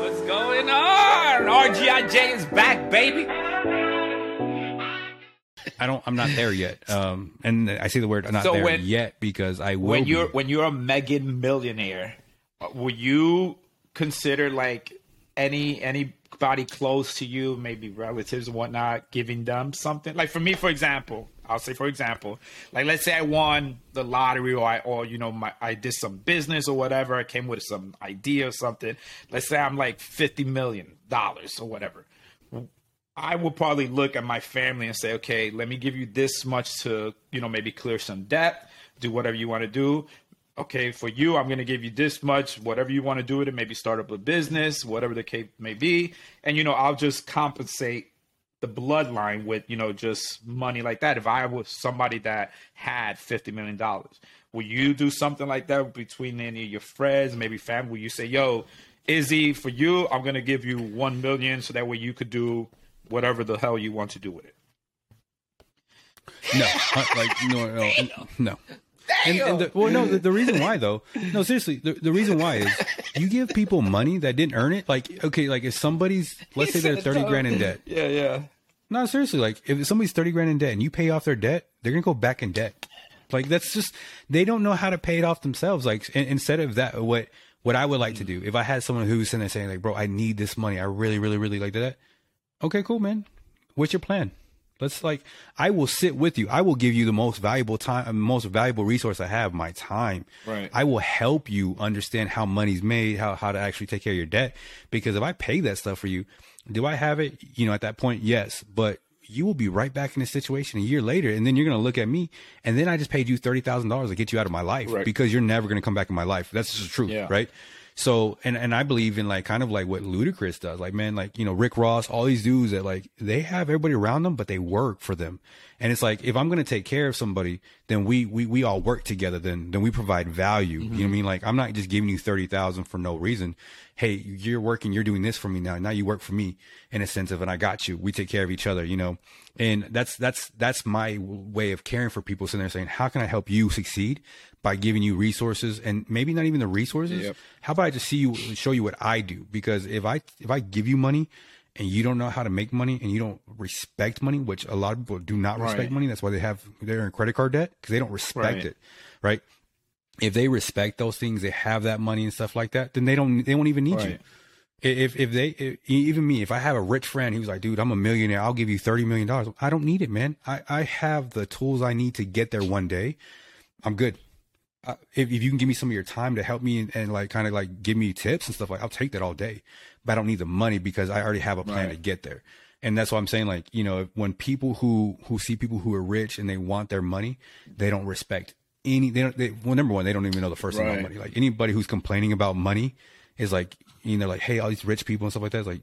What's going on? RGIJ is back, baby. I don't. I'm not there yet. Um, and I say the word not So there when- yet because I will. When you're when you're a Megan millionaire, uh, will you consider like any anybody close to you, maybe relatives and whatnot, giving them something? Like for me, for example, I'll say for example, like let's say I won the lottery or I or you know my I did some business or whatever, I came with some idea or something. Let's say I'm like fifty million dollars or whatever. I will probably look at my family and say, okay, let me give you this much to, you know, maybe clear some debt, do whatever you want to do. Okay, for you, I'm going to give you this much, whatever you want to do with it, maybe start up a business, whatever the case may be. And, you know, I'll just compensate the bloodline with, you know, just money like that. If I was somebody that had $50 million, will you do something like that between any of your friends, maybe family? Will you say, yo, Izzy, for you, I'm going to give you 1 million so that way you could do whatever the hell you want to do with it. no, like no, no, no. And, and the, well, no. The, the reason why, though, no, seriously, the, the reason why is you give people money that didn't earn it. Like, okay, like if somebody's, let's say they're thirty grand in debt. Yeah, yeah. No, seriously, like if somebody's thirty grand in debt and you pay off their debt, they're gonna go back in debt. Like that's just they don't know how to pay it off themselves. Like in, instead of that, what what I would like to do if I had someone who's sitting there saying like, "Bro, I need this money. I really, really, really like that." Okay, cool, man. What's your plan? Let's like I will sit with you. I will give you the most valuable time, most valuable resource I have, my time. Right. I will help you understand how money's made, how how to actually take care of your debt. Because if I pay that stuff for you, do I have it? You know, at that point, yes. But you will be right back in this situation a year later, and then you're gonna look at me, and then I just paid you thirty thousand dollars to get you out of my life Right. because you're never gonna come back in my life. That's just the truth, Yeah. right? So and and I believe in like kind of like what Ludacris does. Like man, like you know Rick Ross, all these dudes that like they have everybody around them, but they work for them. And it's like if I'm gonna take care of somebody, then we we we all work together. Then then we provide value. You know what I mm-hmm. mean? Like I'm not just giving you thirty thousand for no reason. Hey, you're working, you're doing this for me now. Now you work for me in a sense of, and I got you. We take care of each other. You know, and that's that's that's my way of caring for people. Sitting there saying, how can I help you succeed by giving you resources and maybe not even the resources. Yep. How about I just see you show you what I do? Because if I if I give you money and you don't know how to make money and you don't respect money, which a lot of people do not respect Right. money, that's why they have they're in credit card debt because they don't respect Right. it, right? If they respect those things, they have that money and stuff like that, then they don't they won't even need you. If if they if, even me, if I have a rich friend who's like, dude, I'm a millionaire, I'll give you thirty million dollars. I don't need it, man. I I have the tools I need to get there one day. I'm good. If if you can give me some of your time to help me and, and like kind of like give me tips and stuff like, I'll take that all day. But I don't need the money because I already have a plan to get there. And that's why I'm saying like you know when people who who see people who are rich and they want their money, they don't respect any. They don't. They, well, number one, they don't even know the first thing about money. Like anybody who's complaining about money is like you know like hey all these rich people and stuff like that is like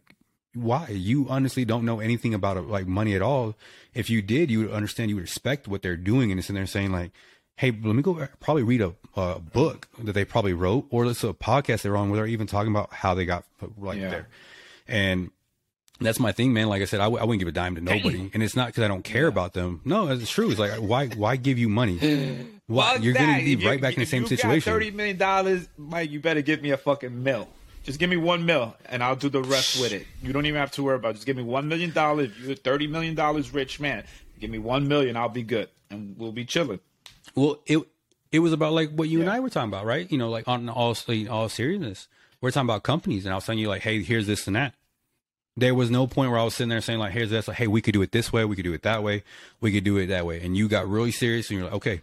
why you honestly don't know anything about like money at all if you did you would understand you would respect what they're doing and it's in there saying like hey let me go probably read a, a book that they probably wrote or listen to a podcast they're on where they're even talking about how they got like Yeah. there and that's my thing man like i said I w- I wouldn't give a dime to nobody and it's not because i don't care about them no it's true it's like why why give you money why Fuck you're gonna be If you- right back in the same you got situation Thirty million dollars, Mike. You better give me a fucking mill. Just give me one mil, and I'll do the rest with it. You don't even have to worry about. it. Just give me one million dollars. If you're a thirty million dollars rich man, give me one million. I'll be good, and we'll be chilling. Well, it it was about like what you and I were talking about, right? You know, like on all all seriousness, we're talking about companies, and I was telling you like, hey, here's this and that. There was no point where I was sitting there saying like, here's this, like, hey, we could do it this way, we could do it that way, we could do it that way, and you got really serious, and you're like, okay.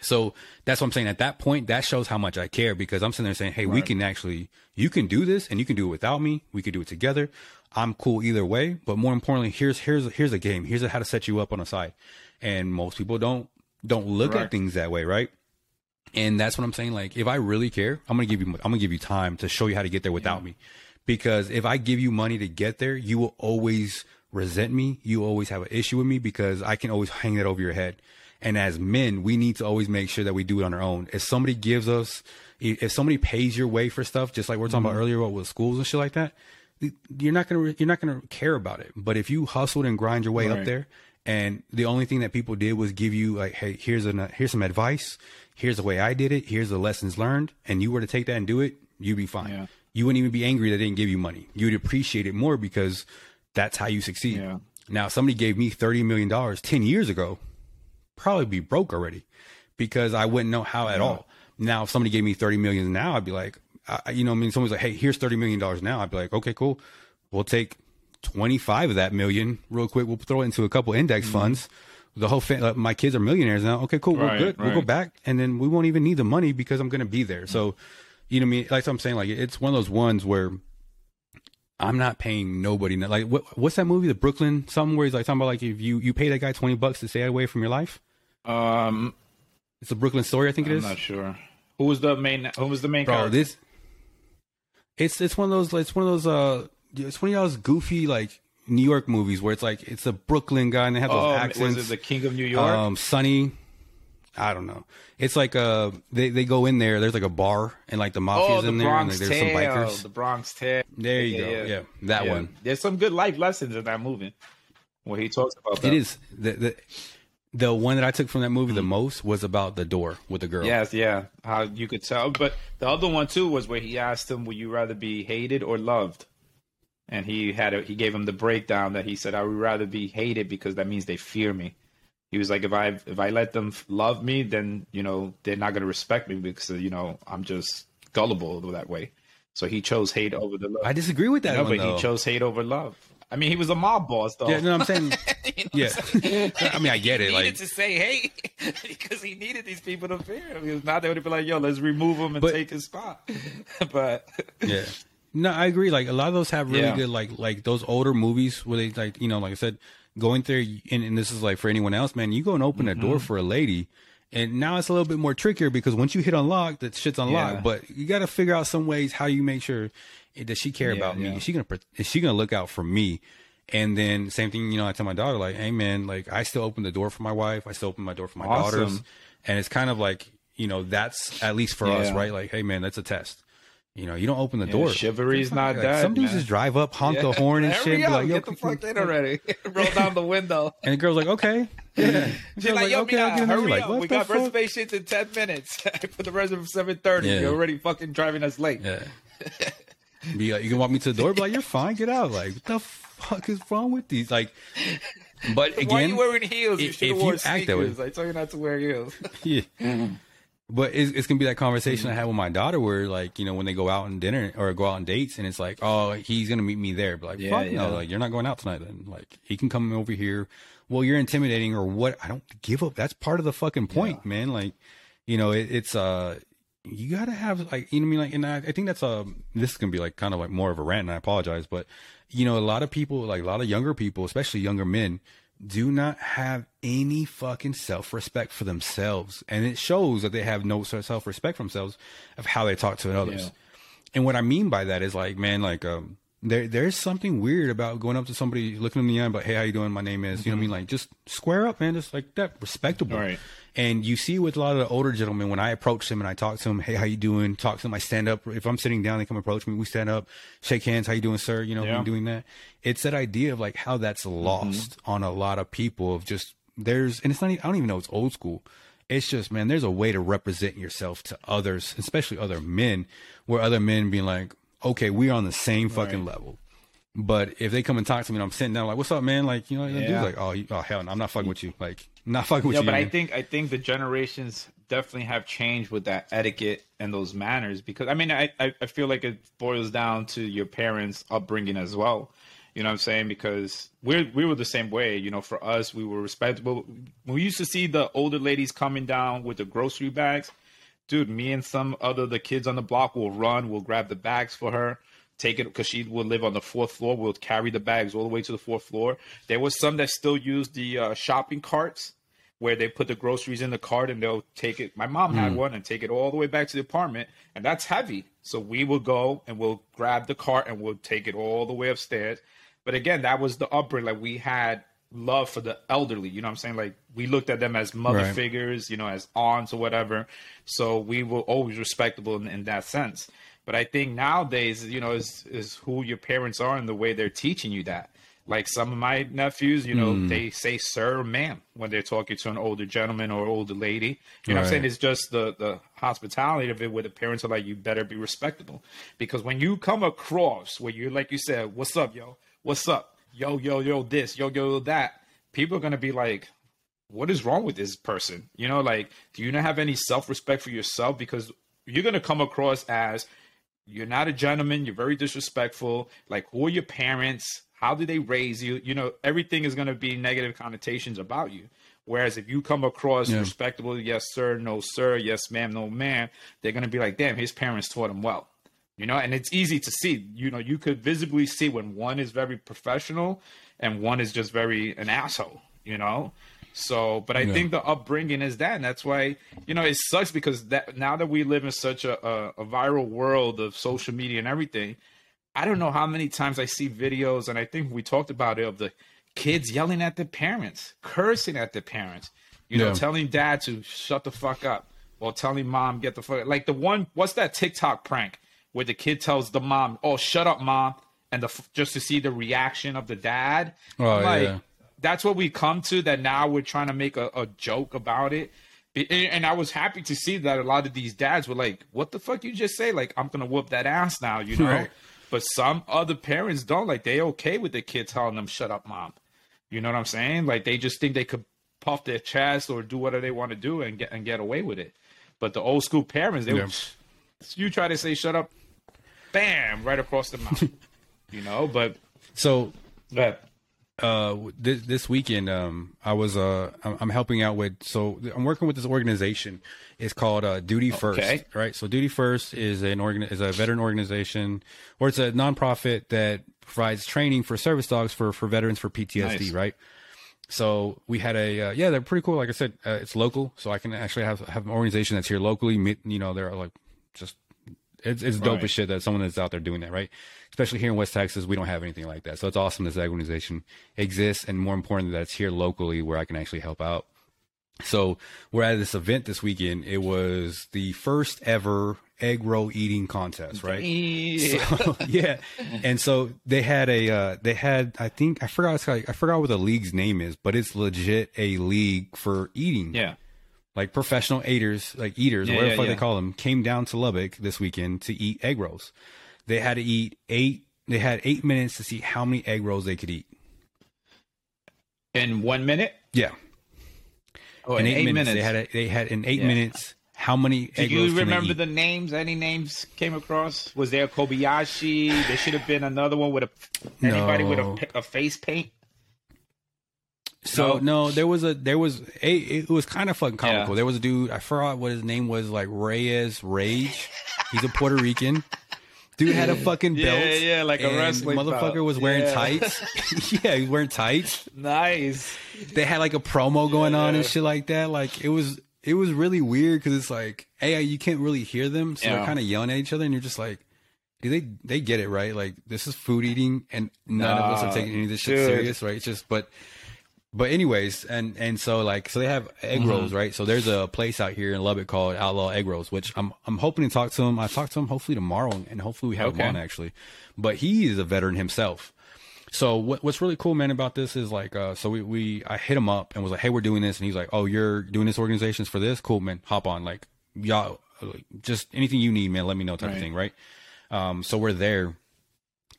So that's what I'm saying. At that point, that shows how much I care because I'm sitting there saying, hey, we can actually, you can do this, and you can do it without me. We could do it together. I'm cool either way. But more importantly, here's here's here's a game. Here's a, how to set you up on a side. And most people don't don't look at things that way, right? And that's what I'm saying. Like, if I really care, I'm gonna give you, I'm gonna give you time to show you how to get there without me. Because if I give you money to get there, you will always resent me. You always have an issue with me because I can always hang that over your head. And as men, we need to always make sure that we do it on our own. If somebody gives us, if somebody pays your way for stuff, just like we are talking about mm-hmm. earlier about with schools and shit like that, you're not gonna you're not gonna care about it. But if you hustled and grind your way up there, and the only thing that people did was give you like, hey, here's an here's some advice, here's the way I did it, here's the lessons learned, and you were to take that and do it, you'd be fine. Yeah. you wouldn't even be angry that they didn't give you money. You would appreciate it more because that's how you succeed. Yeah. Now, somebody gave me $30 million 10 years ago, probably be broke already because I wouldn't know how at all. Now, if somebody gave me 30 million now, I'd be like, I, you know, what I mean, someone's like, Hey, here's $30 million now. I'd be like, okay, cool. We'll take 25 of that million real quick. We'll throw it into a couple index funds. The whole fa- uh, my kids are millionaires now. Okay, cool. Right, we're good. We'll go back and then we won't even need the money because I'm going to be there. So, you know what I mean? Like I'm saying, like it's one of those ones where I'm not paying nobody. Like what, what's that movie, the Brooklyn something where he's like talking about like if you, you pay that guy 20 bucks to stay away from your life. Um, It's a Brooklyn story. I think it I'm is. not sure. Who was the main? Who was the main Bro, character? this it's it's one of those it's one of those uh it's one of those goofy like New York movies where it's like it's a Brooklyn guy and they have those oh, accents. was it the King of New York? um, Sonny. I don't know. It's like uh they they go in there. There's like a bar and like the mafia's oh, the in there Bronx and like, there's Tale. some bikers. The Bronx Tale. There you Yeah, go. yeah. Yeah, that Yeah. one. There's some good life lessons in that movie where he talks about that. It is the the the one that I took from that movie the most was about the door with the girl. Yes, yeah. How you could tell, but the other one too was where he asked him, "Would you rather be hated or loved?" And he had a, he gave him the breakdown that he said, "I would rather be hated because that means they fear me." He was like, "If I if I let them love me, then you know they're not going to respect me because you know I'm just gullible that way." So he chose hate over the love. I disagree with that no, one but though. he chose hate over love. I mean, he was a mob boss though. yeah, no, I'm saying You know yeah. what I'm saying? I mean, I get he it. needed Like to say hate because he needed these people to fear him. He was not there to be like, "Yo, let's remove him and But- take his spot." but yeah no i agree. Like a lot of those have really Yeah. good like like those older movies where they like you know like i said going there and, and this is like for anyone else man you go and open a Mm-hmm. door for a lady and now it's a little bit more trickier because once you hit unlock that shit's unlocked Yeah. but you got to figure out some ways how you make sure does she care Yeah, about me. is she gonna is she gonna look out for me. And then same thing you know i tell my daughter like hey man like i still open the door for my wife. I still open my door for my Awesome. daughters and it's kind of like you know that's at least for us right? Like hey man that's a test you know, you don't open the Yeah, door. chivalry's not Like, dead, Some dudes just drive up, honk the horn and Hurry shit. and up, like, yo, get the fuck in already. Roll down the window. And the girl's like, okay. Yeah. She's like, "Yo, okay, I'll Mia, hurry Like, up. what We got fuck? reservations in ten minutes. I put the reservation seven thirty. Yeah. You're already fucking driving us late." Yeah. Be like, you can walk me to the door. Be like, you're fine. Get out. Like, what the fuck is wrong with these? Like, but again, Why are again, you wearing heels? You if- should have worn you act that way- sneakers. I told you not to wear heels. yeah. But it's, it's gonna be that conversation Mm-hmm. I had with my daughter, where like you know when they go out and dinner or go out on dates, and it's like, oh, he's gonna meet me there. But like, Yeah, fuck yeah. no, like you're not going out tonight. Then like he can come over here. Well, you're intimidating or what? I don't give up. That's part of the fucking point, man. Like, you know, it, it's uh, you gotta have like you know what I mean. Like, and I, I think that's um, this is gonna be like kind of like more of a rant, and I apologize, but you know, a lot of people, like a lot of younger people, especially younger men, do not have any fucking self respect for themselves. And it shows that they have no self respect for themselves of how they talk to others. Yeah. And what I mean by that is like, man, like, um, there, there's something weird about going up to somebody, looking them in the eye, like, hey, how you doing? My name is, you know what I mean? Mm-hmm. Like, just square up, man. Just like that, respectable. Right. And you see with a lot of the older gentlemen, when I approach them and I talk to them, hey, how you doing? Talk to them, I stand up. If I'm sitting down, they come approach me. We stand up, shake hands. How you doing, sir? You know, Yeah. I'm doing that. It's that idea of like how that's mm-hmm. lost on a lot of people of just there's, and it's not, even, I don't even know it's old school. It's just, man, there's a way to represent yourself to others, especially other men, where other men being like, okay, we're on the same fucking Right. level. But if they come and talk to me and I'm sitting down like, what's up, man? Like, you know, the dude's like, oh, you, oh, hell no, I'm not fucking with you. Like, not fucking with Yeah, you. but I think I think the generations definitely have changed with that etiquette and those manners because I mean I, I I feel like it boils down to your parents' upbringing as well. You know what I'm saying? Because we're we were the same way. You know, for us, we were respectable. We used to see the older ladies coming down with the grocery bags. Dude, me and some other the kids on the block will run. We'll grab the bags for her, take it because she will live on the fourth floor. We'll carry the bags all the way to the fourth floor. There was some that still use the uh, shopping carts where they put the groceries in the cart and they'll take it. My mom had one and take it all the way back to the apartment, and that's heavy. So we will go and we'll grab the cart and we'll take it all the way upstairs. But again, that was the upbringing. Like we had love for the elderly. You know what I'm saying? Like we looked at them as mother Right. figures, you know, as aunts or whatever. So we were always respectable in, in that sense. But I think nowadays, you know, is is who your parents are and the way they're teaching you that. Like some of my nephews, you know, Hmm. they say sir or ma'am when they're talking to an older gentleman or older lady. You know what I'm saying? It's just the, the hospitality of it where the parents are like, you better be respectable. Because when you come across where you're like you said, what's up, yo? What's up? Yo, yo, yo, this, yo, yo, that. People are gonna be like, what is wrong with this person? You know, like, do you not have any self respect for yourself? Because you're gonna come across as you're not a gentleman, you're very disrespectful. Like, who are your parents? How did they raise you? You know, everything is gonna be negative connotations about you. Whereas if you come across Yeah. respectable, yes sir, no sir, yes ma'am, no ma'am, they're gonna be like, damn, his parents taught him well. You know, and it's easy to see. You know, you could visibly see when one is very professional and one is just very an asshole. You know, so but I Yeah. think the upbringing is that, and that's why you know it sucks because that now that we live in such a, a, a viral world of social media and everything, I don't know how many times I see videos, and I think we talked about it of the kids yelling at their parents, cursing at their parents, you know, Yeah. telling dad to shut the fuck up, or telling mom get the fuck like the one. What's that TikTok prank where the kid tells the mom, "Oh, shut up, mom," and the just to see the reaction of the dad. Oh, like, yeah. that's what we come to. That now we're trying to make a, a joke about it. And and I was happy to see that a lot of these dads were like, "What the fuck you just say?" Like, I'm gonna whoop that ass now, you know. Right. But some other parents don't. Like, they okay with the kid telling them, "Shut up, mom." You know what I'm saying? Like, they just think they could puff their chest or do whatever they want to do and get and get away with it. But the old school parents, they Yeah. would, you try to say "shut up," bam, right across the mouth. you know, but So but uh this this weekend um i was uh i'm helping out with so i'm working with this organization it's called uh duty first Okay. right so duty first is an organ is a veteran organization or it's a nonprofit that provides training for service dogs for for veterans for ptsd Nice. right so we had a uh, yeah they're pretty cool like i said uh, it's local so i can actually have have an organization that's here locally you know they're like just it's it's dope Right. as shit that someone that's out there doing that, right? Especially here in West Texas, we don't have anything like that. So it's awesome this organization exists, and more important that it's here locally where I can actually help out. So we're at this event this weekend. It was the first ever egg roll eating contest, right? So, yeah, and so they had a uh, they had I think I forgot it's like I forgot what the league's name is, but it's legit a league for eating yeah. Like professional eaters, like eaters, Yeah, whatever yeah, the fuck yeah. they call them, came down to Lubbock this weekend to eat egg rolls. They had to eat eight. They had eight minutes to see how many egg rolls they could eat. In one minute? Yeah, Oh, in eight, minutes, they had a, they had in eight Yeah. minutes how many Do egg you rolls can they remember eat? the names? Any names came across? Was there Kobayashi? There should have been another one with a anybody with a, a face paint. So No. no, there was a there was a it was kind of fucking comical. Yeah. There was a dude I forgot what his name was, like Reyes Rage. He's a Puerto Rican. Dude had a fucking Yeah, belt. yeah, like a wrestling Motherfucker belt. was wearing Yeah. tights. yeah, he was wearing tights. Nice. they had like a promo going on and shit like that. Like it was it was really weird because it's like, hey, you can't really hear them, so they're kind of yelling at each other, and you're just like, do they they get it right? Like this is food eating, and none of us are taking any of this shit dude. serious, right? It's just but. But anyways, and and so like so they have egg Mm-hmm. rolls, right? So there's a place out here in Lubbock called Outlaw Egg Rolls, which I'm I'm hoping to talk to him. I talked to him hopefully tomorrow, and hopefully we have Okay. him on actually. But he is a veteran himself, so what, what's really cool, man, about this is like, uh, so we, we, I hit him up and was like, Hey, we're doing this. And he's like, Oh, you're doing this organizations for this? Cool, man. Hop on. Like, y'all, just anything you need, man, let me know type of thing. Right. Um, so we're there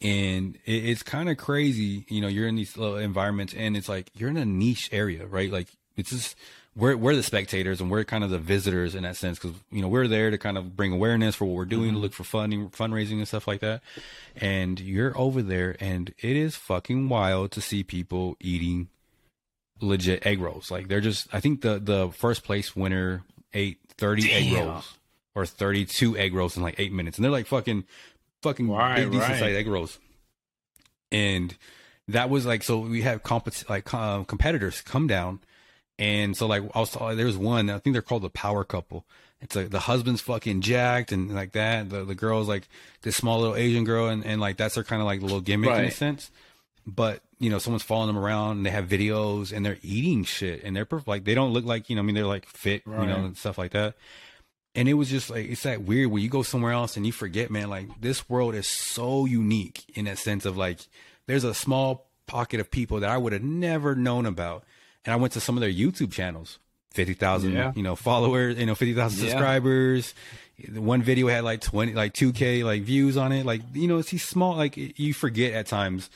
and it, it's kind of crazy. You know, you're in these little environments and it's like, you're in a niche area, right? Like it's just, we're, we're the spectators and we're kind of the visitors in that sense. Cause you know, we're there to kind of bring awareness for what we're doing, to mm-hmm. look for funding, fundraising and stuff like that. And you're over there and it is fucking wild to see people eating legit egg rolls. Like they're just, I think the, the first place winner ate 30 egg rolls or 32 egg rolls in like eight minutes. And they're like fucking, fucking Right, big, decent right. sized egg rolls. And that was like, so we have compet- like uh, competitors come down. And so like I was there was one I think they're called the power couple. It's like the husband's fucking jacked and like that. The the girl's like this small little Asian girl and, and like that's their kind of like little gimmick in a sense. But you know someone's following them around and they have videos and they're eating shit and they're like they don't look like you know I mean they're like fit you know and stuff like that. And it was just like it's that weird when you go somewhere else and you forget man like this world is so unique in that sense of like there's a small pocket of people that I would have never known about. And I went to some of their YouTube channels, 50,000, Yeah. you know, followers, you know, 50,000 Yeah. subscribers. One video had like 20, like 2K like views on it. Like, you know, it's these small, like you forget at times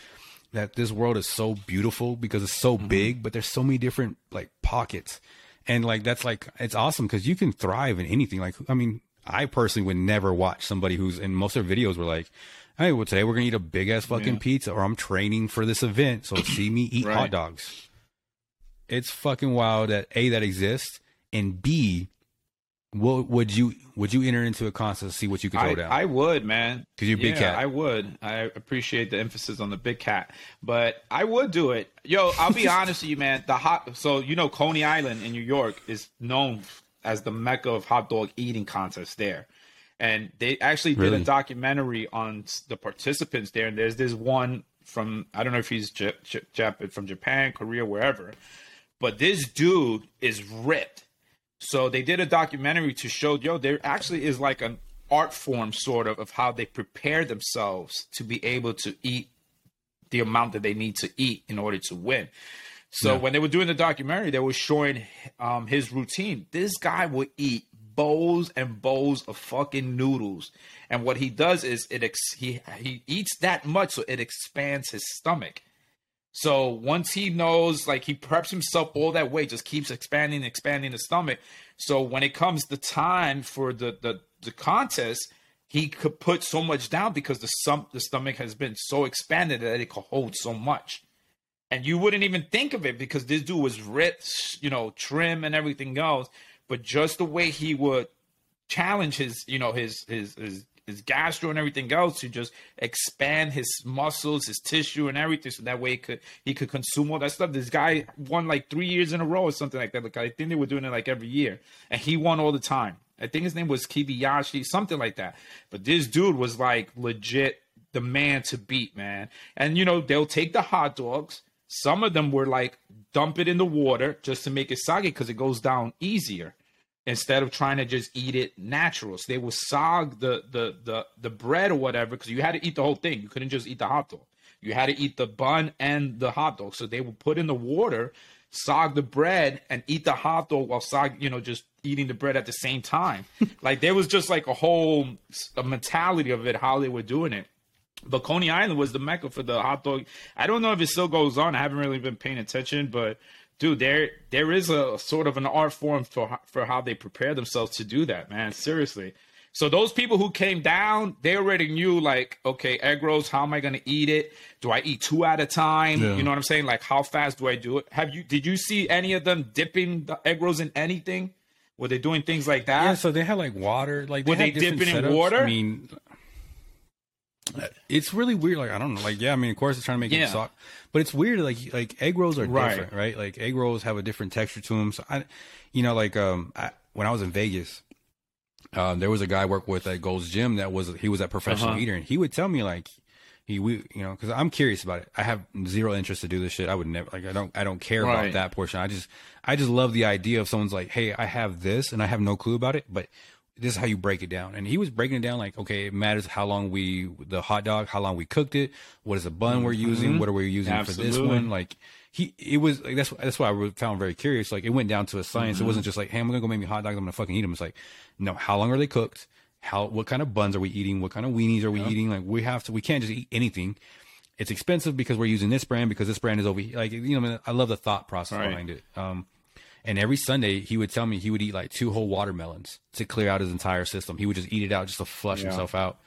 that this world is so beautiful because it's so mm-hmm. big, but there's so many different like pockets. And like, that's like, it's awesome because you can thrive in anything. Like, I mean, I personally would never watch somebody who's in most of their videos were like, Hey, well, today we're going to eat a big ass fucking Yeah. pizza or I'm training for this event. So see me eat hot dogs. It's fucking wild that A, that exists and B, what would you, would you enter into a contest to see what you could throw I, down? I would, man. 'Cause you're a big Yeah, cat. I would. I appreciate the emphasis on the big cat, but I would do it. Yo, I'll be honest with you, man. The hot, so you know, Coney Island in New York is known as the mecca of hot dog eating contests there, and they actually did Really? a documentary on the participants there. And there's this one from I don't know if he's J- J- Jap- from Japan, Korea, wherever, but this dude is ripped. So they did a documentary to show, yo, there actually is like an art form sort of of how they prepare themselves to be able to eat the amount that they need to eat in order to win. So when they were doing the documentary, they were showing um, his routine. This guy would eat bowls and bowls of fucking noodles, and what he does is it ex- he he eats that much so it expands his stomach. So once he knows, like he preps himself all that way, just keeps expanding, expanding the stomach. So when it comes the time for the the, the contest, he could put so much down because the sum the stomach has been so expanded that it could hold so much. And you wouldn't even think of it because this dude was ripped, you know, trim and everything else. But just the way he would challenge his, you know, his his his his gastro and everything else to just expand his muscles, his tissue and everything, so that way he could he could consume all that stuff. This guy won like three years in a row or something like that. Like I think they were doing it like every year, and he won all the time. I think his name was Kibiyashi, something like that. But this dude was like legit the man to beat, man. And you know they'll take the hot dogs. Some of them were like dump it in the water just to make it soggy because it goes down easier instead of trying to just eat it natural. So they would sog the the the the bread or whatever because you had to eat the whole thing. You couldn't just eat the hot dog. You had to eat the bun and the hot dog. So they would put in the water, sog the bread, and eat the hot dog while sog, you know, just eating the bread at the same time. like there was just like a whole a mentality of it how they were doing it. But Coney Island was the mecca for the hot dog. I don't know if it still goes on. I haven't really been paying attention, but dude, there there is a sort of an art form for for how they prepare themselves to do that, man. Seriously. So those people who came down, they already knew like, okay, egg rolls, how am I gonna eat it? Do I eat two at a time? Yeah. You know what I'm saying? Like how fast do I do it? Have you did you see any of them dipping the egg rolls in anything? Were they doing things like that? Yeah, so they had like water, like Were they, they had dipping in water? I mean, it's really weird. Like I don't know. Like yeah, I mean, of course, it's trying to make Yeah. it soft, but it's weird. Like like egg rolls are Right. different, right? Like egg rolls have a different texture to them. So I, you know, like um, I, when I was in Vegas, um, there was a guy I worked with at Gold's Gym that was he was a professional Uh-huh. eater, and he would tell me like. He, we, you know, because I'm curious about it. I have zero interest to do this shit. I would never, like, I don't, I don't care about that portion. I just, I just love the idea of someone's like, hey, I have this, and I have no clue about it, but this is how you break it down. And he was breaking it down like, okay, it matters how long we the hot dog, how long we cooked it, what is the bun we're using, what are we using for this Mm-hmm. One. Like he, it was like that's that's why I found very curious. Like it went down to a science. Mm-hmm. It wasn't just like, hey, I'm gonna go make me hot dogs. I'm gonna fucking eat them. It's like, no, how long are they cooked? How what kind of buns are we eating? What kind of weenies are we eating? Like we have to. We can't just eat anything. It's expensive because we're using this brand because this brand is over. Like you know, I love the thought process Right. behind it. Um, and every Sunday, he would tell me he would eat like two whole watermelons to clear out his entire system. He would just eat it out just to flush Yeah. himself out.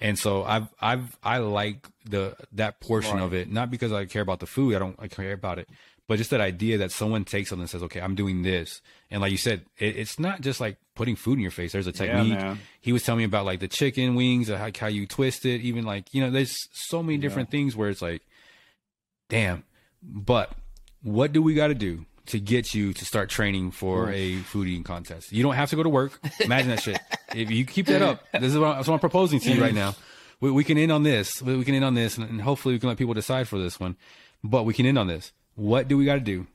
And so I've I've I like the that portion of it, not because I care about the food. I don't I care about it, but just that idea that someone takes something and says, "Okay, I'm doing this," and like you said, it, it's not just like putting food in your face. There's a technique. man. he was telling me about like the chicken wings, how, how you twist it, even like you know, there's so many different things where it's like, damn. But what do we got to do to get you to start training for a food eating contest? You don't have to go to work. Imagine that shit. If you keep that up, this is what, that's what I'm proposing to you right now. We, we can end on this. We we can end on this, and, and hopefully we can let people decide for this one. But we can end on this. What do we got to do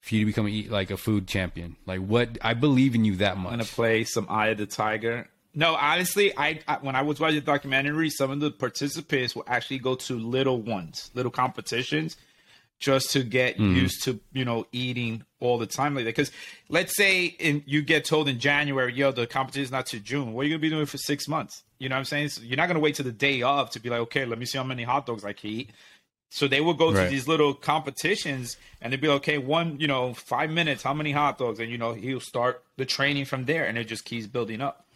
for you to become a, like a food champion? Like what? I believe in you that much. I'm gonna play some Eye of the Tiger No, honestly, I, I when I was watching the documentary, some of the participants will actually go to little ones, little competitions, just to get Mm-hmm. used to you know eating all the time like that. Because let's say in you get told in January, yo, the competition is not to June. What are you gonna be doing for six months? You know what I'm saying? So you're not gonna wait to the day of to be like, okay, let me see how many hot dogs I can eat. So they will go to these little competitions and they'd be like, okay, one, you know, five minutes, how many hot dogs? And you know, he'll start the training from there and it just keeps building up.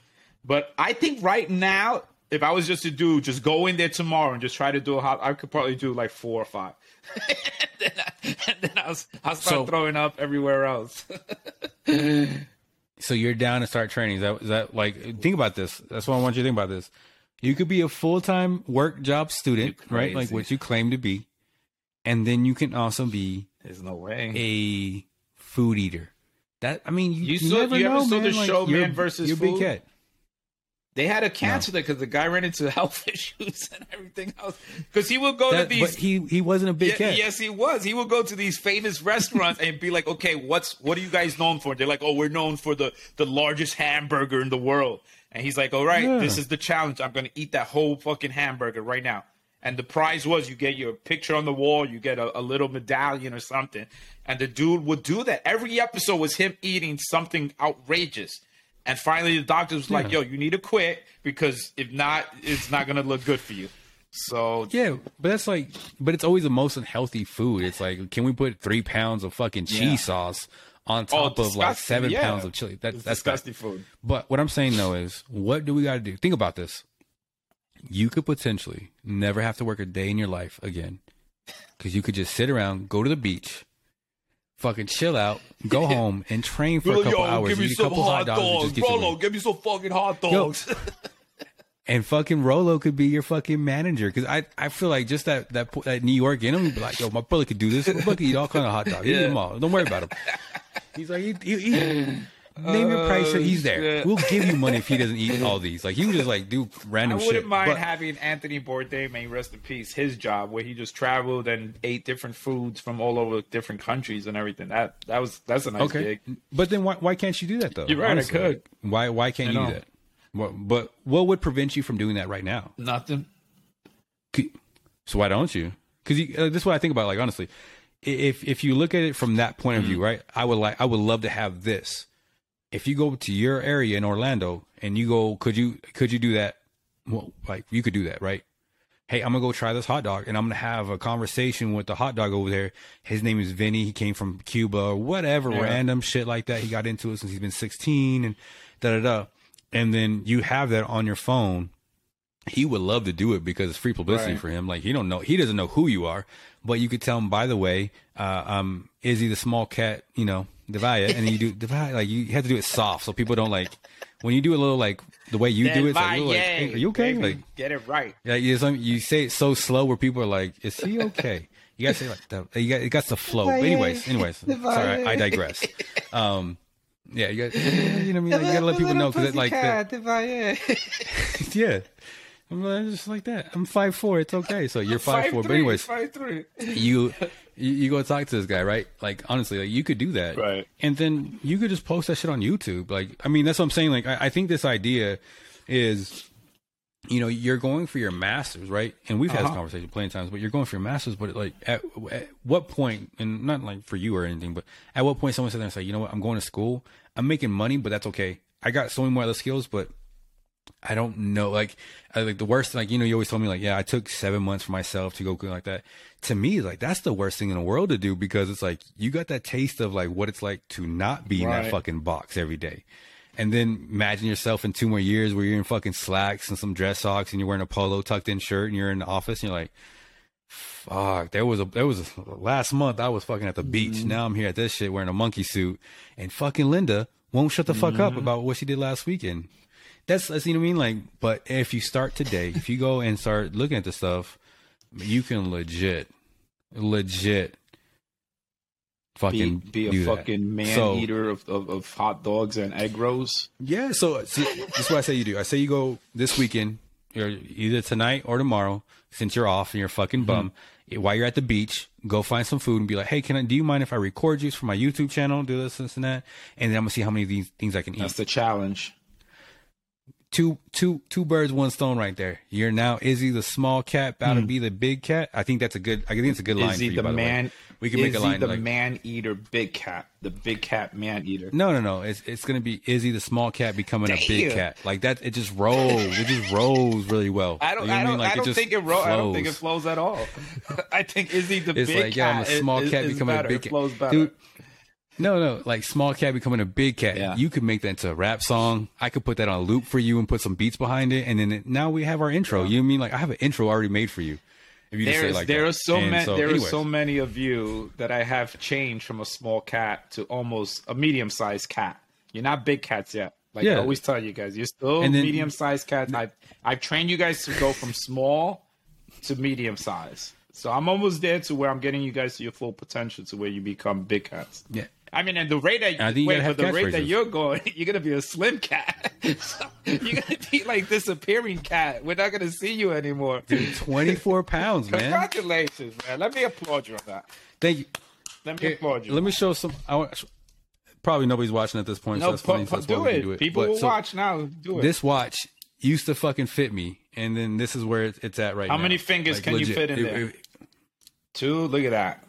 But I think right now, if I was just to do, just go in there tomorrow and just try to do a hot, I could probably do like four or five. and then, I, and then I'll, I'll start So- throwing up everywhere else. So you're down to start training. Is that is that like think about this? That's what I want you to think about this. You could be a full time work job student, right? Like what you claim to be, and then you can also be There's no way. a food eater. That I mean, you, You you saw- never you ever know, saw the man. show Man versus you're a big Food? cat. They had to cancel that because the guy ran into health issues and everything else. Because he would go That- to these. but he he wasn't a big Yeah, cat. yes, he was. He would go to these famous restaurants and be like, "Okay, what's what are you guys known for?" They're like, "Oh, we're known for the the largest hamburger in the world." And he's like, "All right, Yeah. this is the challenge. I'm going to eat that whole fucking hamburger right now." And the prize was you get your picture on the wall, you get a, a little medallion or something. And the dude would do that. Every episode was him eating something outrageous. And finally, the doctor was like, Yeah. "Yo, you need to quit because if not, it's not going to look good for you." So Yeah, but that's like, but it's always the most unhealthy food. It's like, can we put three pounds of fucking cheese Yeah. sauce on Oh, top of like seven yeah. pounds of chili? That, that's disgusting food. But what I'm saying though is, what do we got to do? Think about this. You could potentially never have to work a day in your life again because you could just sit around, go to the beach, fucking chill out, go home, and train for a couple hours. eat a couple hot dogs, and just get your give me some fucking hot Yo, and fucking Rolo could be your fucking manager because I, I feel like just that that that New York in him, be like, yo, my brother could do this. My brother could eat all kind of hot dogs. He eat them all. Don't worry about him. He's like, he, he, he- name your price, he's there. Shit. We'll give you money if he doesn't eat all these. Like he would just like do random. I wouldn't shit. mind But- having Anthony Bourdain, may rest in peace, his job where he just traveled and ate different foods from all over different countries and everything. That that was that's a nice Okay, gig. but then why why can't you do that though? You're right, I could. Why why can't you do that? What, but what would prevent you from doing that right now? Nothing. So why don't you? Because uh, this is what I think about. Like honestly, if if you look at it from that point of Mm-hmm. view, right? I would like I would love to have this. If you go to your area in Orlando and you go, could you could you do that? Well, like you could do that, right? Hey, I'm gonna go try this hot dog, and I'm gonna have a conversation with the hot dog over there. His name is Vinny. He came from Cuba or whatever, Yeah. random shit like that. He got into it since he's been 16, and da da da. And then you have that on your phone he would love to do it because it's free publicity Right. for him. Like he don't know, he doesn't know who you are, but you could tell him. By the way, uh, um, Izzy the small cat, you know, Devaya, and then you do Devaya. Like you have to do it soft so people don't like when you do a little like the way you do it. It's like, like hey, are you okay? Baby, Like get it right. yeah, you, some, you say it so slow where people are like, "Is he okay?" You gotta say like that. You got it got the flow. But anyways, anyways, sorry, I, I digress. Um, yeah, you got you know what I mean. Like, you gotta let people know because like the, yeah. I'm like, just like that. I'm five four. It's okay. So you're five, four. But three, anyways, five three. you, you you go talk to this guy, right? Like honestly, like you could do that, Right. And then you could just post that shit on YouTube. Like, I mean, that's what I'm saying. Like, I, I think this idea is, you know, you're going for your masters, right? And we've had this Uh-huh. conversation plenty of times. But you're going for your masters. But like, at, at what point? And not like for you or anything, but at what point someone sits there and say, you know what? I'm going to school. I'm making money, but that's okay. I got so many more other skills, but I don't know. Like, I, like the worst, like, you know, you always told me, like, yeah, I took seven months for myself to go like that. To me, like, that's the worst thing in the world to do because it's like, you got that taste of like what it's like to not be in that fucking box every day. And then imagine yourself in two more years where you're in fucking slacks and some dress socks and you're wearing a polo tucked in shirt and you're in the office and you're like, fuck, there was a, there was a, last month I was fucking at the beach. Mm-hmm. Now I'm here at this shit wearing a monkey suit and fucking Linda won't shut the fuck Mm-hmm. up about what she did last weekend. That's, that's, you know what I mean? Like, but if you start today, if you go and start looking at the stuff, you can legit, legit Be, fucking be a fucking man So- eater of, of, of hot dogs and egg rolls. Yeah, so see, this is what I say you do. I say you go this weekend, or either tonight or tomorrow, since you're off and you're fucking mm-hmm. bum. While you're at the beach, go find some food and be like, "Hey, can I? Do you mind if I record you for my YouTube channel? Do this, this, and that, and then I'm gonna see how many of these things I can eat. That's the challenge. Two two two birds, one stone, right there. You're now Izzy the small cat, about to hmm. be the big cat. I think that's a good. I think it's a good line Izzy for you. the by the way. man. We can make a line the like man eater, big cat, the big cat man eater. no, no, no. It's it's gonna be Izzy the small cat becoming a big cat. Like that. It just rolls. It just rolls really well. I don't. You know I don't. Like, I don't just think it. Ro- I don't think it flows. at all. I think Izzy the It's big like yeah, I'm a small is, cat is becoming better. a big It cat. Dude, no, no, like small cat becoming a big cat. Yeah. You could make that into a rap song. I could put that on a loop for you and put some beats behind it, and then it, now we have our intro. You know I mean like I have an intro already made for you. If you just say it There's like there that. are so And many there anyways, are so many of you that I have changed from a small cat to almost a medium sized cat. You're not big cats yet. Like I always tell you guys, you're still And then- medium sized cats. I've I've trained you guys to go from small to medium size. So I'm almost there to where I'm getting you guys to your full potential to where you become big cats. Yeah. I mean, and the rate that I think wait, the rate that you're going, you're gonna be a slim cat. So you're gonna be like disappearing cat. We're not gonna see you anymore. 24 pounds, man. Congratulations, man. Let me applaud you on that. Thank you. Let me Here, applaud you. let me show some. I want, probably nobody's watching at this point. so no, that's pu- funny. So pu- that's do, it. do it. People But, will so watch now. Do it. This watch used to fucking fit me, and then this is where it's at right How now. How many fingers can you fit in It- there? it- Two. Look at that.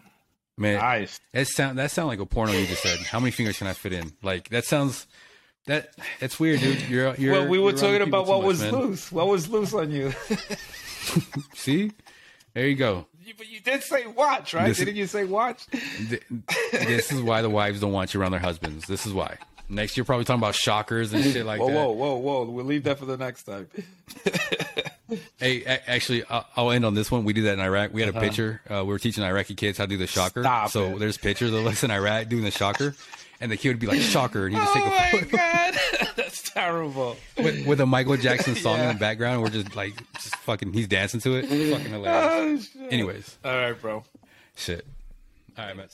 Man, Nice. that sound that sound like a porno you just said. How many fingers can I fit in? Like that sounds that that's weird, dude. You're you're. well, we were talking about what much, was man. loose. What was loose on you? See, there you go. You- but you did say watch, right? This- Didn't you say watch? Th- this is why the wives don't want you around their husbands. This is why. Next, you're probably talking about shockers and shit like Whoa, that. whoa, whoa, whoa! We'll leave that for the next time. Hey, a- actually, I'll, I'll end on this one. We did that in Iraq. We had a pitcher. Uh, we were teaching Iraqi kids how to do the shocker. Uh-huh. Stop so it. there's pictures of us in Iraq doing the shocker, and the kid would be like shocker, and he just take oh a my god, that's terrible. with, with a Michael Jackson song Yeah. in the background. We're just like, just fucking, he's dancing to it. Fucking hilarious. Oh. Anyways, All right, bro. shit. All right, man.